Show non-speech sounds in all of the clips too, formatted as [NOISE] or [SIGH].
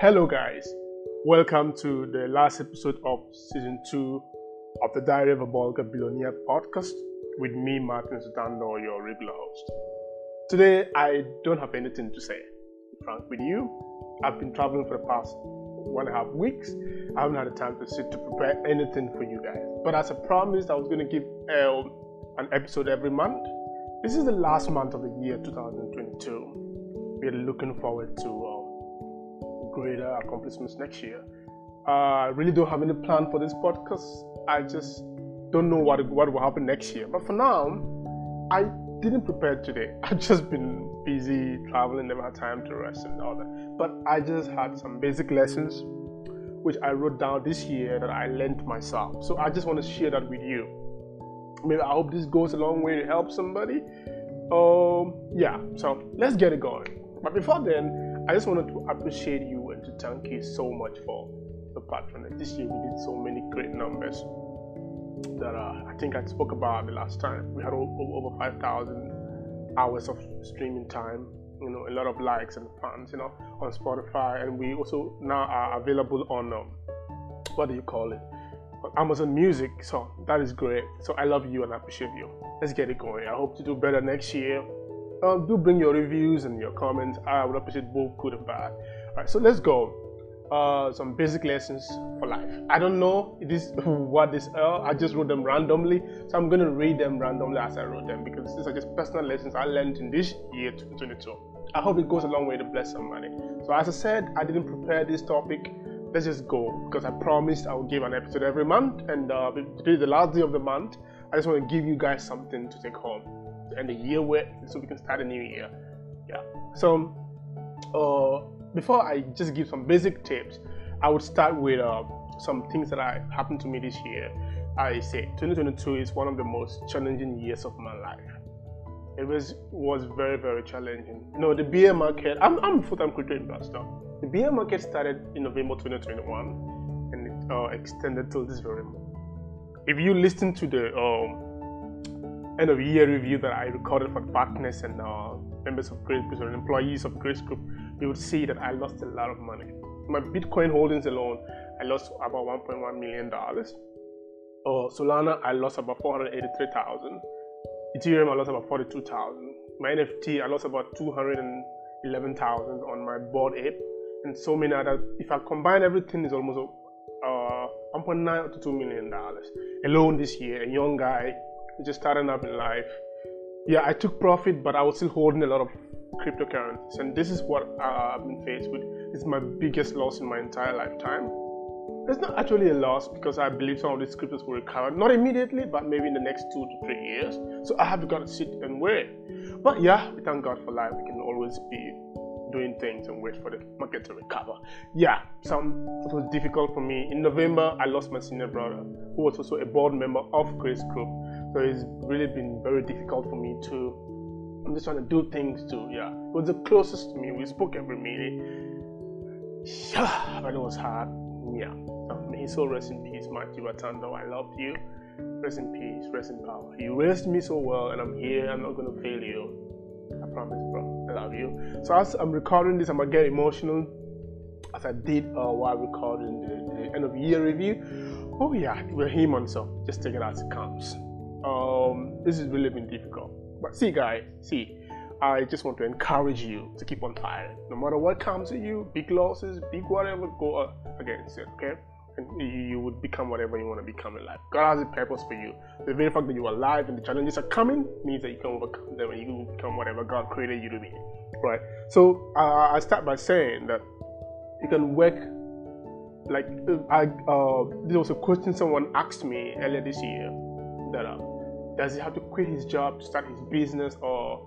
Hello, guys. Welcome to the last episode of season two of the Diary of a Bulgar Billionaire podcast with me, Martin Sutando, your regular host. Today, I don't have anything to say. Frank, with you, I've been traveling for the past one and a half weeks. I haven't had the time to sit to prepare anything for you guys. But as I promised, I was going to give um, an episode every month. This is the last month of the year 2022. We're looking forward to um, greater accomplishments next year. Uh, I really don't have any plan for this podcast. I just don't know what what will happen next year. But for now, I didn't prepare today. [LAUGHS] I've just been busy traveling, never had time to rest and all that. But I just had some basic lessons which I wrote down this year that I learned myself. So I just want to share that with you. Maybe I hope this goes a long way to help somebody. Um, yeah, so let's get it going. But before then, I just wanted to appreciate you to thank you so much for the patronage. This year we did so many great numbers that uh, I think I spoke about the last time. We had over 5,000 hours of streaming time, you know, a lot of likes and fans, you know, on Spotify, and we also now are available on um, what do you call it? Amazon Music. So that is great. So I love you and I appreciate you. Let's get it going. I hope to do better next year. Um, do bring your reviews and your comments. I would appreciate both good and bad. So let's go. Uh, some basic lessons for life. I don't know this [LAUGHS] what this are. I just wrote them randomly, so I'm gonna read them randomly as I wrote them because these are just personal lessons I learned in this year 2022. I hope it goes a long way to bless somebody. So as I said, I didn't prepare this topic let's just go because I promised I would give an episode every month, and uh, today is the last day of the month. I just want to give you guys something to take home end the year with, so we can start a new year. Yeah. So, uh, before I just give some basic tips, I would start with uh, some things that I happened to me this year. I say 2022 is one of the most challenging years of my life. It was was very very challenging. Know, the bear market. I'm I'm a full-time crypto investor the bear market started in November 2021 and it uh, extended till this very moment. If you listen to the um, end of year review that I recorded for partners and uh, members of Grace Group or employees of Grace Group, you would see that I lost a lot of money. My Bitcoin holdings alone, I lost about 1.1 million dollars. Uh, Solana, I lost about 483,000. Ethereum, I lost about 42,000. My NFT, I lost about 211,000 on my Bored Ape and so many other. If I combine everything, it's almost uh, 1.9 to 2 million dollars alone this year. A young guy just starting up in life. Yeah, I took profit, but I was still holding a lot of cryptocurrencies, and this is what I've been faced with. It's my biggest loss in my entire lifetime. It's not actually a loss because I believe some of these cryptos will recover, not immediately, but maybe in the next two to three years. So I have to go to sit and wait. But yeah, we thank God for life. We can always be doing things and wait for the market to recover. Yeah, some it was difficult for me. In November, I lost my senior brother, who was also a board member of Grace Group. So it's really been very difficult for me to. I'm just trying to do things too. Yeah, it was the closest to me. We spoke every minute. Yeah, but it was hard. Yeah. Um, soul rest in peace, Matthew Atando. I love you. Rest in peace, rest in power. You raised me so well, and I'm here. I'm not to fail you. I promise, bro. I love you. So as I'm recording this, I'm gonna get emotional, as I did uh, while recording the, the, end of year review. Oh yeah, we're human, so just take it as it comes. Um, this has really been difficult, but see, guys, see. I just want to encourage you to keep on firing. No matter what comes to you, big losses, big whatever, go against it, okay? and you would become whatever you want to become in life. God has a purpose for you. The very fact that you are alive and the challenges are coming means that you can overcome them and you can become whatever God created you to be. Right? So uh, I start by saying that you can work. Like I, uh, there was a question someone asked me earlier this year that uh, does he have to quit his job to start his business or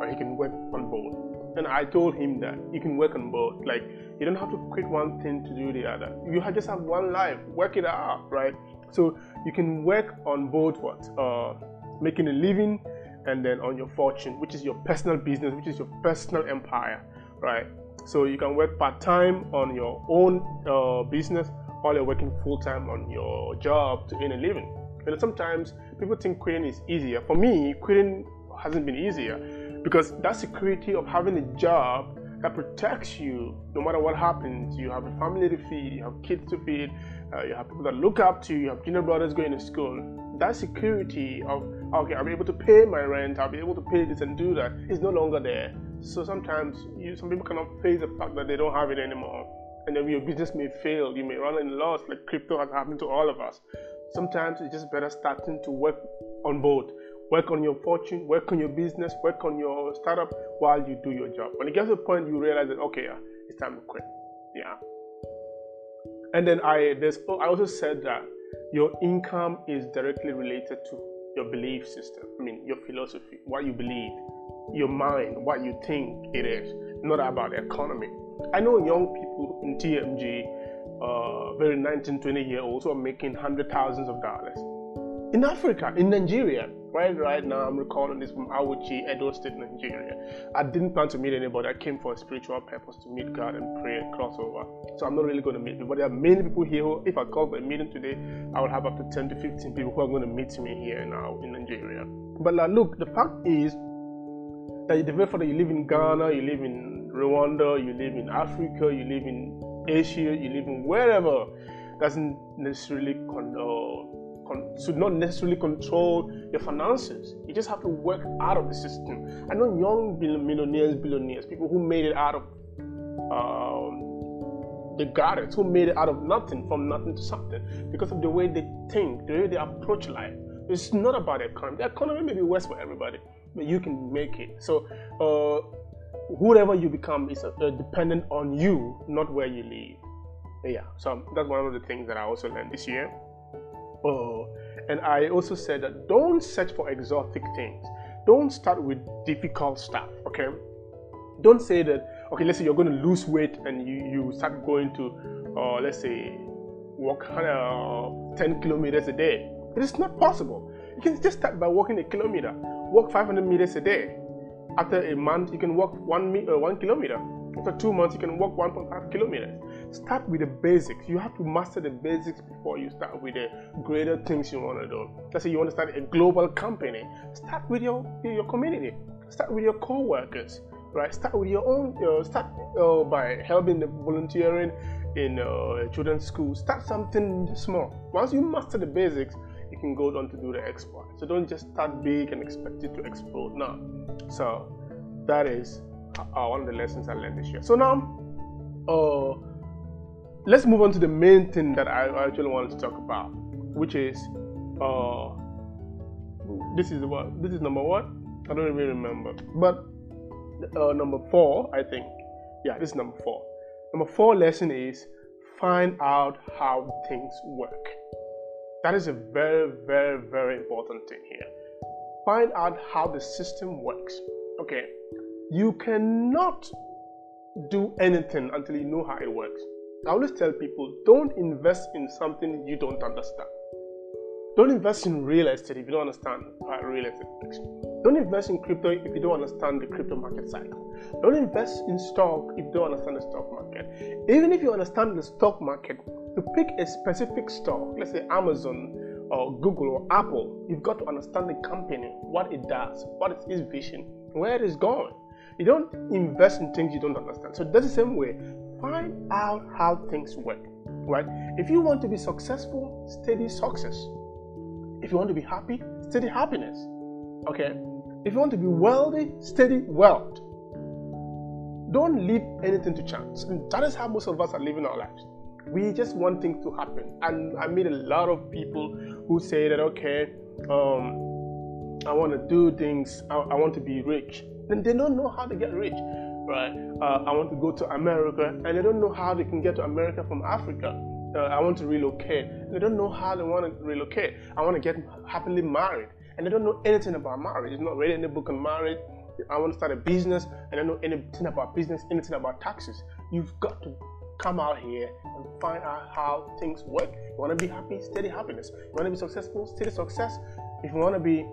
or he can work on both? And I told him that you can work on both. Like you don't have to quit one thing to do the other. You just have one life. Work it out, right? So you can work on both what? Uh, making a living and then on your fortune, which is your personal business, which is your personal empire, right? So you can work part time on your own uh, business while you're working full time on your job to earn a living. And sometimes people think quitting is easier. For me, quitting hasn't been easier because that security of having a job that protects you no matter what happens. You have a family to feed, you have kids to feed, uh, you have people that look up to you, you have junior brothers going to school. That security of, okay, I'll be able to pay my rent, I'll be able to pay this and do that is no longer there. So sometimes you, some people cannot face the fact that they don't have it anymore. And then your business may fail, you may run in loss, like crypto has happened to all of us. Sometimes it's just better starting to work on both work on your fortune, work on your business, work on your startup while you do your job. When it gets to a point, you realize that okay, yeah, it's time to quit. Yeah. And then I there's I also said that your income is directly related to your belief system. I mean your philosophy, what you believe, your mind, what you think it is, not about the economy. I know young people in TMG, very 19, 20 year olds who are making hundred thousands of dollars in Africa, in Nigeria. Right, right now, I'm recording this from Auchi, Edo State, Nigeria. I didn't plan to meet anybody. I came for a spiritual purpose to meet God and pray and cross over. So I'm not really going to meet people. There are many people here who, if I call for a meeting today, I will have up to 10 to 15 people who are going to meet me here now in Nigeria. But look, the fact is that the very fact that you live in Ghana, you live in Rwanda, you live in Africa, you live in Asia, you live in wherever, doesn't necessarily condone should not necessarily control your finances. You just have to work out of the system. I know young millionaires, billionaires, people who made it out of um, the gardens, who made it out of nothing, from nothing to something, because of the way they think, the way they approach life. It's not about the economy. The economy may be worse for everybody, but you can make it. So, uh, whoever you become is uh, dependent on you, not where you live. Yeah, so that's one of the things that I also learned this year. Uh, and I also said that don't search for exotic things. Don't start with difficult stuff, okay? Don't say that, okay, let's say you're going to lose weight and you, you start going to, uh, let's say, walk uh, 10 kilometers a day. It is not possible. You can just start by walking a kilometer, walk 500 meters a day. After a month, you can walk one, uh, one kilometer. After two months, you can walk 1.5 kilometers. Start with the basics. You have to master the basics before you start with the greater things you want to do. Let's say you want to start a global company. Start with your your community. Start with your co-workers. Right. Start with your own. Uh, start uh, by helping the volunteering in uh, children's schools. Start something small. Once you master the basics, can go on to do the export. So don't just start big and expect it to explode. No. So that is uh, one of the lessons I learned this year. So now, uh, let's move on to the main thing that I actually wanted to talk about, which is uh, this is what this is number one. I don't even remember, but uh, number four, I think. Yeah, this is number four. Number four lesson is find out how things work. That is a very, very, very important thing here. Find out how the system works. Okay, you cannot do anything until you know how it works. I always tell people don't invest in something you don't understand. Don't invest in real estate if you don't understand real estate. Don't invest in crypto if you don't understand the crypto market cycle. Don't invest in stock if you don't understand the stock market. Even if you understand the stock market, to pick a specific stock, let's say Amazon or Google or Apple, you've got to understand the company, what it does, what is its vision, where it is going. You don't invest in things you don't understand. So that's the same way. Find out how things work. Right? If you want to be successful, study success. If you want to be happy, study happiness. Okay? If you want to be wealthy, study wealth. Don't leave anything to chance. And that is how most of us are living our lives. We just want things to happen. And I meet a lot of people who say that, okay, um, I want to do things, I, I want to be rich then they don't know how to get rich, right? Uh, I want to go to America, and they don't know how they can get to America from Africa. Uh, I want to relocate. They don't know how they want to relocate. I want to get happily married, and they don't know anything about marriage. It's not reading the book on marriage. I want to start a business, and I know anything about business, anything about taxes. You've got to come out here and find out how things work. You want to be happy, steady happiness. You want to be successful, steady success. If you want to be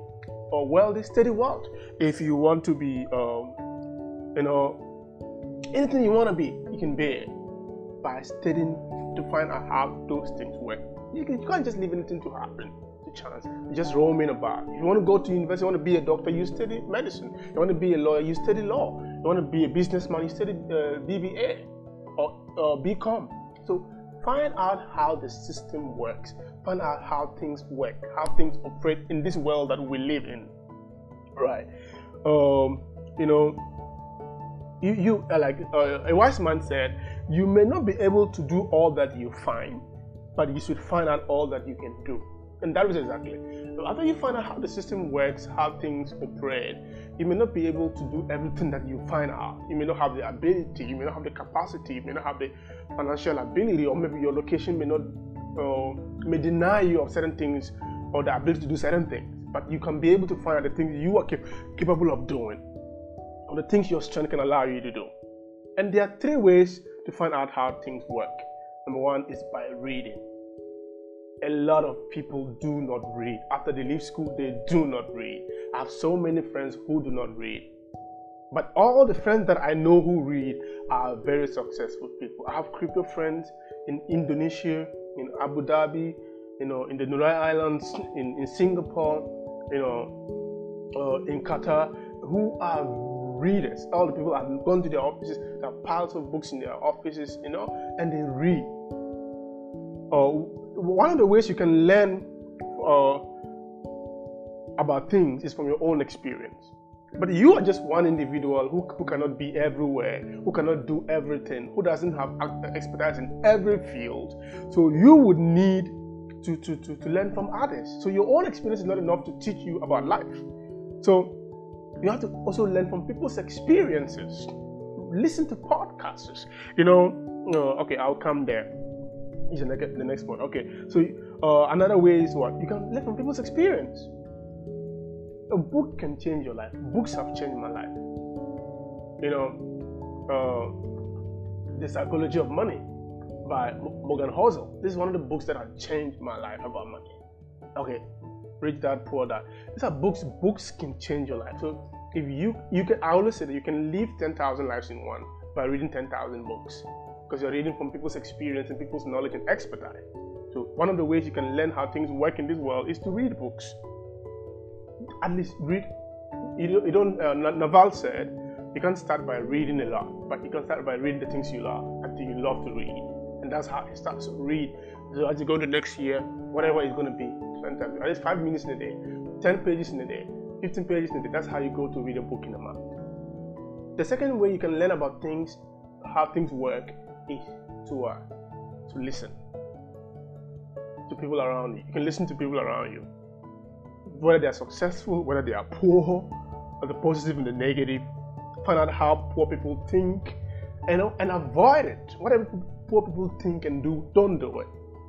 or wealthy, steady wealth. If you want to be, um, you know, anything you want to be, you can be it by studying to find out how those things work. You, can, you can't just leave anything to happen. Chance. You just roaming about. You want to go to university, you want to be a doctor, you study medicine. You want to be a lawyer, you study law. You want to be a businessman, you study uh, BBA or uh, BCom. So find out how the system works. Find out how things work, how things operate in this world that we live in. Right. Um, you know, you, you uh, like uh, a wise man said, you may not be able to do all that you find, but you should find out all that you can do. And that is exactly. After you find out how the system works, how things operate, you may not be able to do everything that you find out. You may not have the ability, you may not have the capacity, you may not have the financial ability, or maybe your location may not uh, may deny you of certain things or the ability to do certain things. But you can be able to find out the things you are cap- capable of doing, or the things your strength can allow you to do. And there are three ways to find out how things work. Number one is by reading a lot of people do not read. After they leave school, they do not read. I have so many friends who do not read. But all the friends that I know who read are very successful people. I have crypto friends in Indonesia, in Abu Dhabi, you know, in the Nurai Islands, in, in Singapore, you know, uh, in Qatar, who are readers. All the people have gone to their offices, there are piles of books in their offices, you know, and they read. Uh, one of the ways you can learn uh, about things is from your own experience. But you are just one individual who, who cannot be everywhere, who cannot do everything, who doesn't have expertise in every field. So you would need to, to, to, to learn from others. So your own experience is not enough to teach you about life. So you have to also learn from people's experiences. Listen to podcasts. You know, uh, okay, I'll come there is the next, the next point. Okay, so uh, another way is what you can learn from people's experience. A book can change your life. Books have changed my life. You know, uh, The Psychology of Money by Morgan Housel. This is one of the books that have changed my life about money. Okay, Rich Dad Poor Dad. These are books. Books can change your life. So if you you can, I always say that you can live ten thousand lives in one by reading ten thousand books because you're reading from people's experience and people's knowledge and expertise. So one of the ways you can learn how things work in this world is to read books. At least read. You don't. Uh, Naval said you can't start by reading a lot, but you can start by reading the things you love until you love to read, and that's how it starts. So read. So as you go to next year, whatever it's going to be, time. At least five minutes in a day, ten pages in a day, fifteen pages in a day. That's how you go to read a book in a month. The second way you can learn about things, how things work, to uh, to listen to people around you. You can listen to people around you, whether they are successful, whether they are poor, or the positive and the negative. Find out how poor people think, and and avoid it. Whatever poor people think and do, don't do it.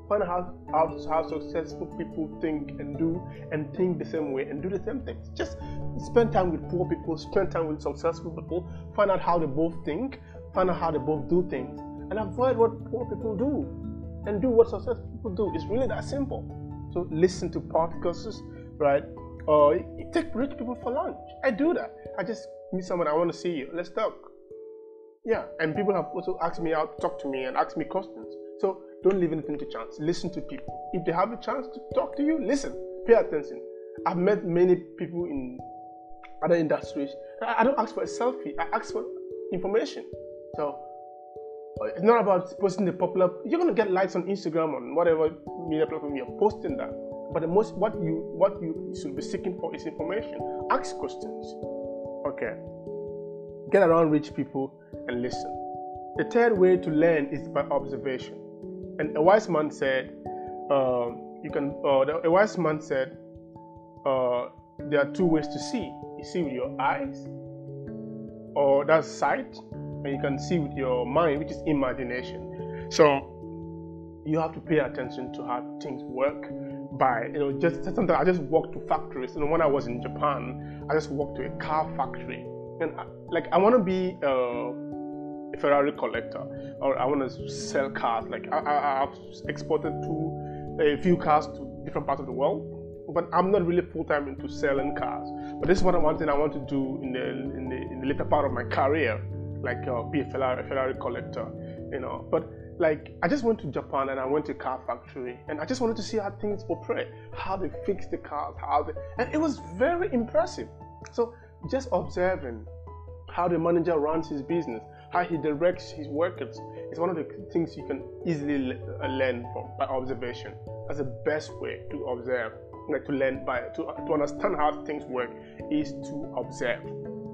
Find out how, how, how successful people think and do, and think the same way and do the same things. Just spend time with poor people, spend time with successful people. Find out how they both think, find out how they both do things, and avoid what poor people do and do what successful people do. It's really that simple. So listen to podcasts, right? Or uh, take rich people for lunch. I do that. I just meet someone. I want to see you. Let's talk. Yeah, and people have also asked me out, talk to me, and ask me questions. So don't leave anything to chance. Listen to people. If they have a chance to talk to you, listen. Pay attention. I've met many people in other industries. I don't ask for a selfie. I ask for information. So it's not about posting the popular. You're gonna get likes on Instagram on whatever media platform you're posting that. But the most what you what you should be seeking for is information. Ask questions. Okay. Get around rich people and listen. The third way to learn is by observation. And a wise man said, uh, "You can." Uh, a wise man said, uh, "There are two ways to see. You see with your eyes, or that's sight, and you can see with your mind, which is imagination. So you have to pay attention to how things work by you know just sometimes I just walk to factories. You know, when I was in Japan, I just walked to a car factory, and I, like I want to be a Ferrari collector, or I want to sell cars. Like I, have exported to a few cars to different parts of the world, but I'm not really full time into selling cars. But this is what want, and I want to do in the in the in the later part of my career like uh, be a Ferrari, Ferrari collector, you know. But like I just went to Japan and I went to car factory and I just wanted to see how things operate, how they fix the cars, how they and it was very impressive. So just observing how the manager runs his business, how he directs his workers, is one of the things you can easily uh, learn from by observation. That's the best way to observe, like to learn by to, to understand how things work is to observe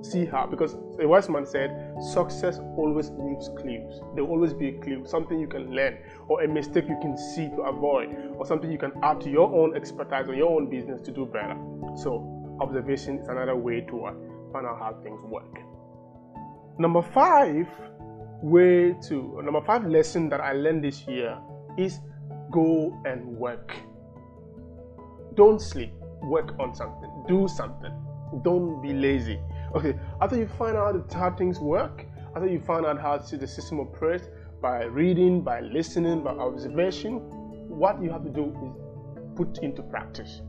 see how because a wise man said success always leaves clues there will always be a clue something you can learn or a mistake you can see to avoid or something you can add to your own expertise or your own business to do better. So observation is another way to uh, find out how things work. Number five way to number five lesson that i learned this year is go and work. Don't sleep. Work on something. Do something. Don't be lazy Okay, after you find out how things work, after you find out how to the system operates by reading, by listening, by observation, what you have to do is put into practice.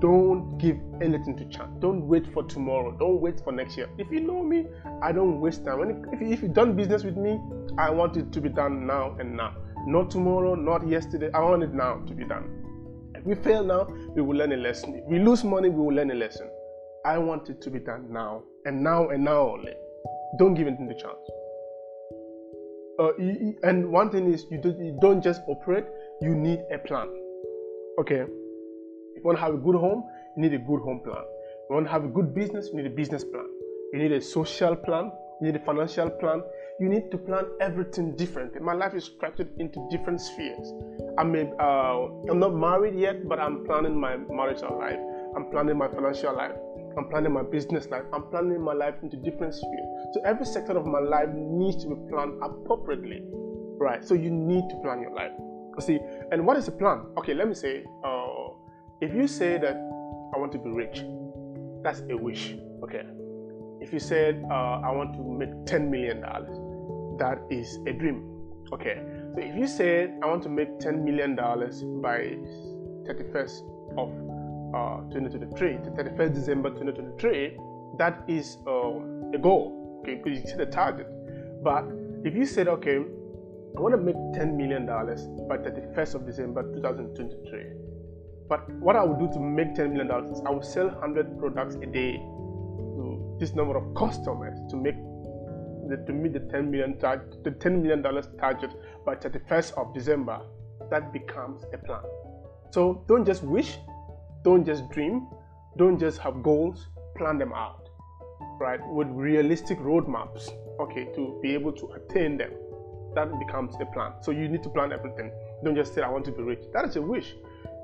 Don't give anything to chance. Don't wait for tomorrow. Don't wait for next year. If you know me, I don't waste time. If, if you've done business with me, I want it to be done now and now. Not tomorrow, not yesterday. I want it now to be done. If we fail now, we will learn a lesson. If we lose money, we will learn a lesson. I want it to be done now and now and now only. Don't give anything the chance. Uh, and one thing is you, do, you don't just operate, you need a plan. Okay? If you want to have a good home, you need a good home plan. If you want to have a good business, you need a business plan. You need a social plan, you need a financial plan. You need to plan everything differently. My life is structured into different spheres. I mean, uh, I'm not married yet, but I'm planning my marital life. I'm planning my financial life. I'm planning my business life. I'm planning my life into different spheres. So every sector of my life needs to be planned appropriately, right? So you need to plan your life. See, and what is a plan? Okay, let me say, uh, if you say that I want to be rich, that's a wish. Okay. If you said uh, I want to make ten million dollars, that is a dream. Okay. So if you said I want to make ten million dollars by 31st of uh, 2023 to 31st December 2023, that is uh, a goal, okay, because you set a target. But if you said, okay, I want to make $10 million by 31st of December 2023, but what I would do to make $10 million is I would sell 100 products a day to this number of customers to make the, to meet the 10 million tar- the 10 million dollars target by 31st of December. That becomes a plan. So don't just wish, don't just dream, don't just have goals, plan them out, right? With realistic roadmaps, okay, to be able to attain them. That becomes a plan. So you need to plan everything. Don't just say, I want to be rich. That is a wish.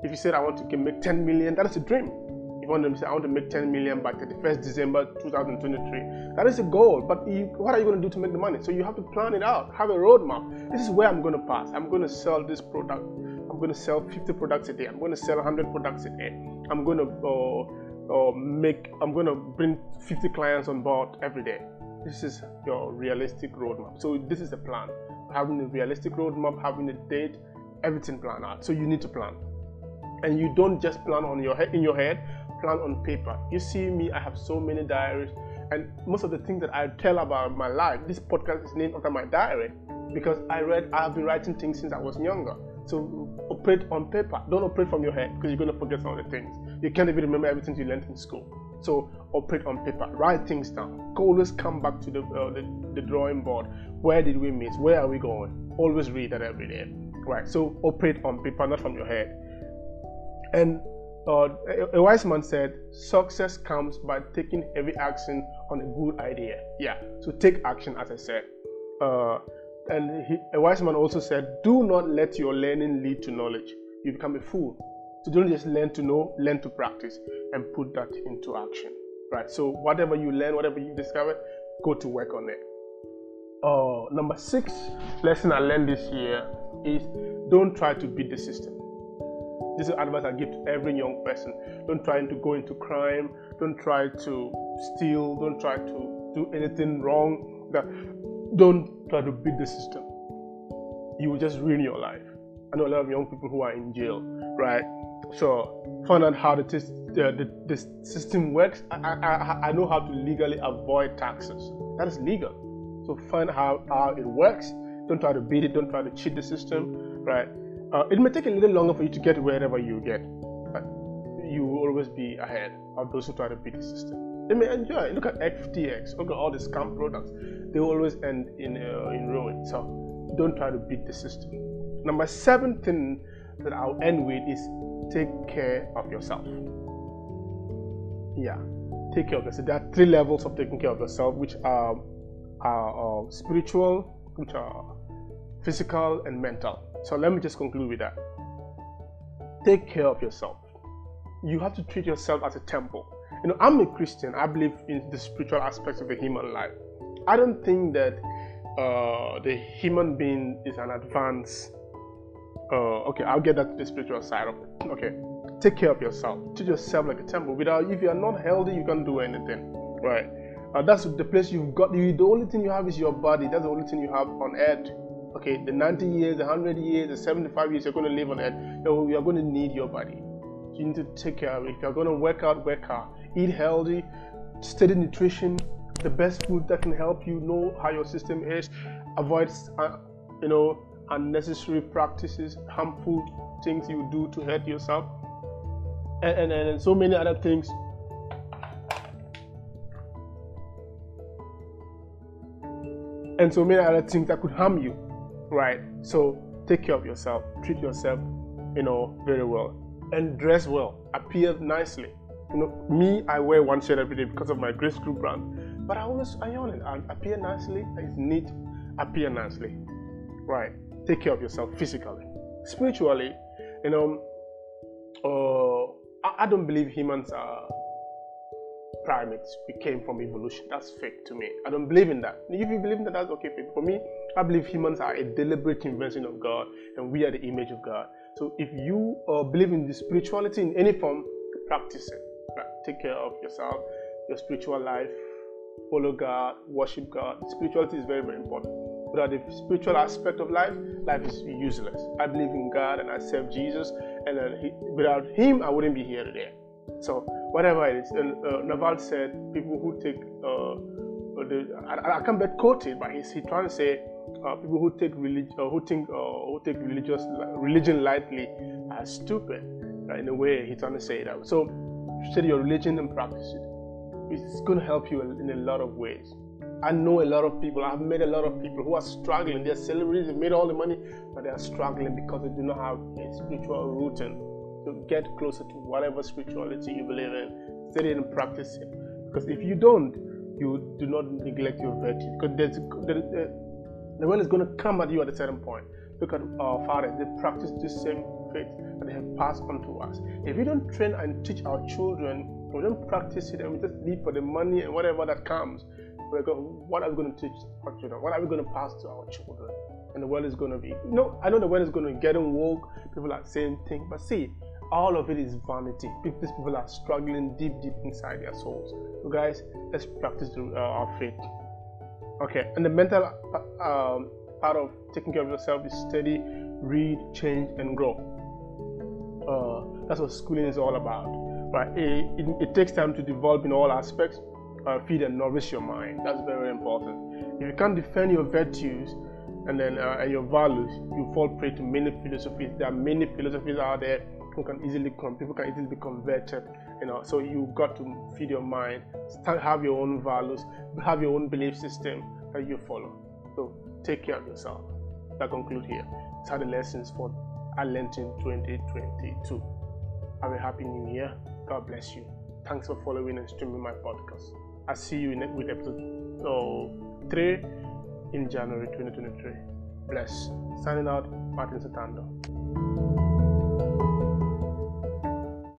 If you said, I want to make 10 million, that is a dream. If you want to say, I want to make 10 million by 31st December 2023, that is a goal. But you, what are you going to do to make the money? So you have to plan it out, have a roadmap. This is where I'm going to pass. I'm going to sell this product I'm going to sell 50 products a day. I'm going to sell 100 products a day. I'm going to uh, uh, make. I'm going to bring 50 clients on board every day. This is your realistic roadmap. So this is the plan. Having a realistic roadmap, having a date, everything planned out. So you need to plan, and you don't just plan on your head in your head. Plan on paper. You see me. I have so many diaries, and most of the things that I tell about my life. This podcast is named after my diary because I read. I have been writing things since I was younger. So operate on paper. Don't operate from your head because you're going to forget some of the things. You can't even remember everything you learned in school. So operate on paper. Write things down. Always come back to the, uh, the, the drawing board. Where did we miss? Where are we going? Always read that every day. Right. So operate on paper, not from your head. And uh, a wise man said, success comes by taking heavy action on a good idea. Yeah. So take action, as I said. Uh, and he, a wise man also said, Do not let your learning lead to knowledge. You become a fool. So don't just learn to know, learn to practice and put that into action. Right? So whatever you learn, whatever you discover, go to work on it. Uh, number six lesson I learned this year is don't try to beat the system. This is advice I give to every young person. Don't try to go into crime. Don't try to steal. Don't try to do anything wrong. That don't try to beat the system. You will just ruin your life. I know a lot of young people who are in jail, right? So find out how the, the, the system works. I, I, I know how to legally avoid taxes. That is legal. So find out how it works Don't try to beat it. Don't try to cheat the system, right? Uh, it may take a little longer for you to get wherever you get, but you will always be ahead of those who try to beat the system. They may enjoy. Look at FTX. Look at all the scam products. They always end in uh, in ruin. So don't try to beat the system. Number seven thing that I'll end with is take care of yourself. Yeah, take care of yourself. There are three levels of taking care of yourself, which are, are uh, spiritual, which are physical, and mental. So let me just conclude with that. Take care of yourself. You have to treat yourself as a temple. You know, I'm a Christian. I believe in the spiritual aspects of the human life. I don't think that uh, the human being is an advanced. Uh, okay, I'll get that to the spiritual side of it. Okay, take care of yourself. Treat yourself like a temple. Without, if you are not healthy, you can't do anything. Right? Uh, that's the place you've got. You, the only thing you have is your body. That's the only thing you have on earth okay, the 90 years, the 100 years, the 75 years you're going to live on earth, you're going to need your body. You need to take care of it. If you're going to work out, work out. Eat healthy, steady nutrition, the best food that can help you know how your system is. Avoid, uh, you know, unnecessary practices, harmful things you do to hurt yourself, and, and, and so many other things. And so many other things that could harm you right? So take care of yourself, treat yourself, you know, very well, and dress well, appear nicely. You know, me, I wear one shirt every day because of my Grace Group brand, but I always iron it. I appear nicely, it's neat, appear nicely, right? Take care of yourself physically, spiritually. You know, uh, I, I don't believe humans are primates. We came from evolution. That's fake to me. I don't believe in that. If you believe in that, that's okay. For me, I believe humans are a deliberate invention of God and we are the image of God. So if you uh, believe in the spirituality in any form, practice it. Take care of yourself, your spiritual life, follow God, worship God. Spirituality is very, very important. Without the spiritual aspect of life, life is useless. I believe in God and I serve Jesus, and uh, he, without Him, I wouldn't be here today. So whatever it is, and uh, Naval said, people who take uh, the, I, I, can't be quoted, but he's he trying to say uh, people who take religion, uh, who think, uh, who take religious religion lightly, are stupid. In a way, he's trying to say that. So, study your religion and practice it. It's going to help you in a lot of ways. I know a lot of people. I've met a lot of people who are struggling. They're celebrities. They made all the money, but they are struggling because they do not have a spiritual rooting to get closer to whatever spirituality you believe in. Study and practice it. Because if you don't, you do not neglect your virtue. Because there's, there, uh, the world is going to come at you at a certain point. Look at our fathers, they practice the same faith that they have passed on to us. If we don't train and teach our children, we don't practice it and we just live for the money and whatever that comes, we're going, what are we going to teach our children? What are we going to pass to our children? And the world is going to be, you know, I know the world is going to get woke, people are saying things, but see, all of it is vanity. These people are struggling deep, deep inside their souls. So, guys, let's practice uh, our faith. Okay, and the mental um, part of taking care of yourself is study, read, change, and grow. Uh, that's what schooling is all about, right? It, it, it, takes time to develop in all aspects. Uh, feed and nourish your mind. That's very important. If you can't defend your virtues and then uh, and your values, you fall prey to many philosophies. There are many philosophies out there who can easily come. People can easily be converted you know so you got to feed your mind start have your own values have your own belief system that you follow so take care of yourself that conclude here these are the lessons for Lenten 2022 have a happy new year. God bless you. Thanks for following and streaming my podcast. I'll see you in with episode oh, 3 in january 2023 bless. Signing out martin satando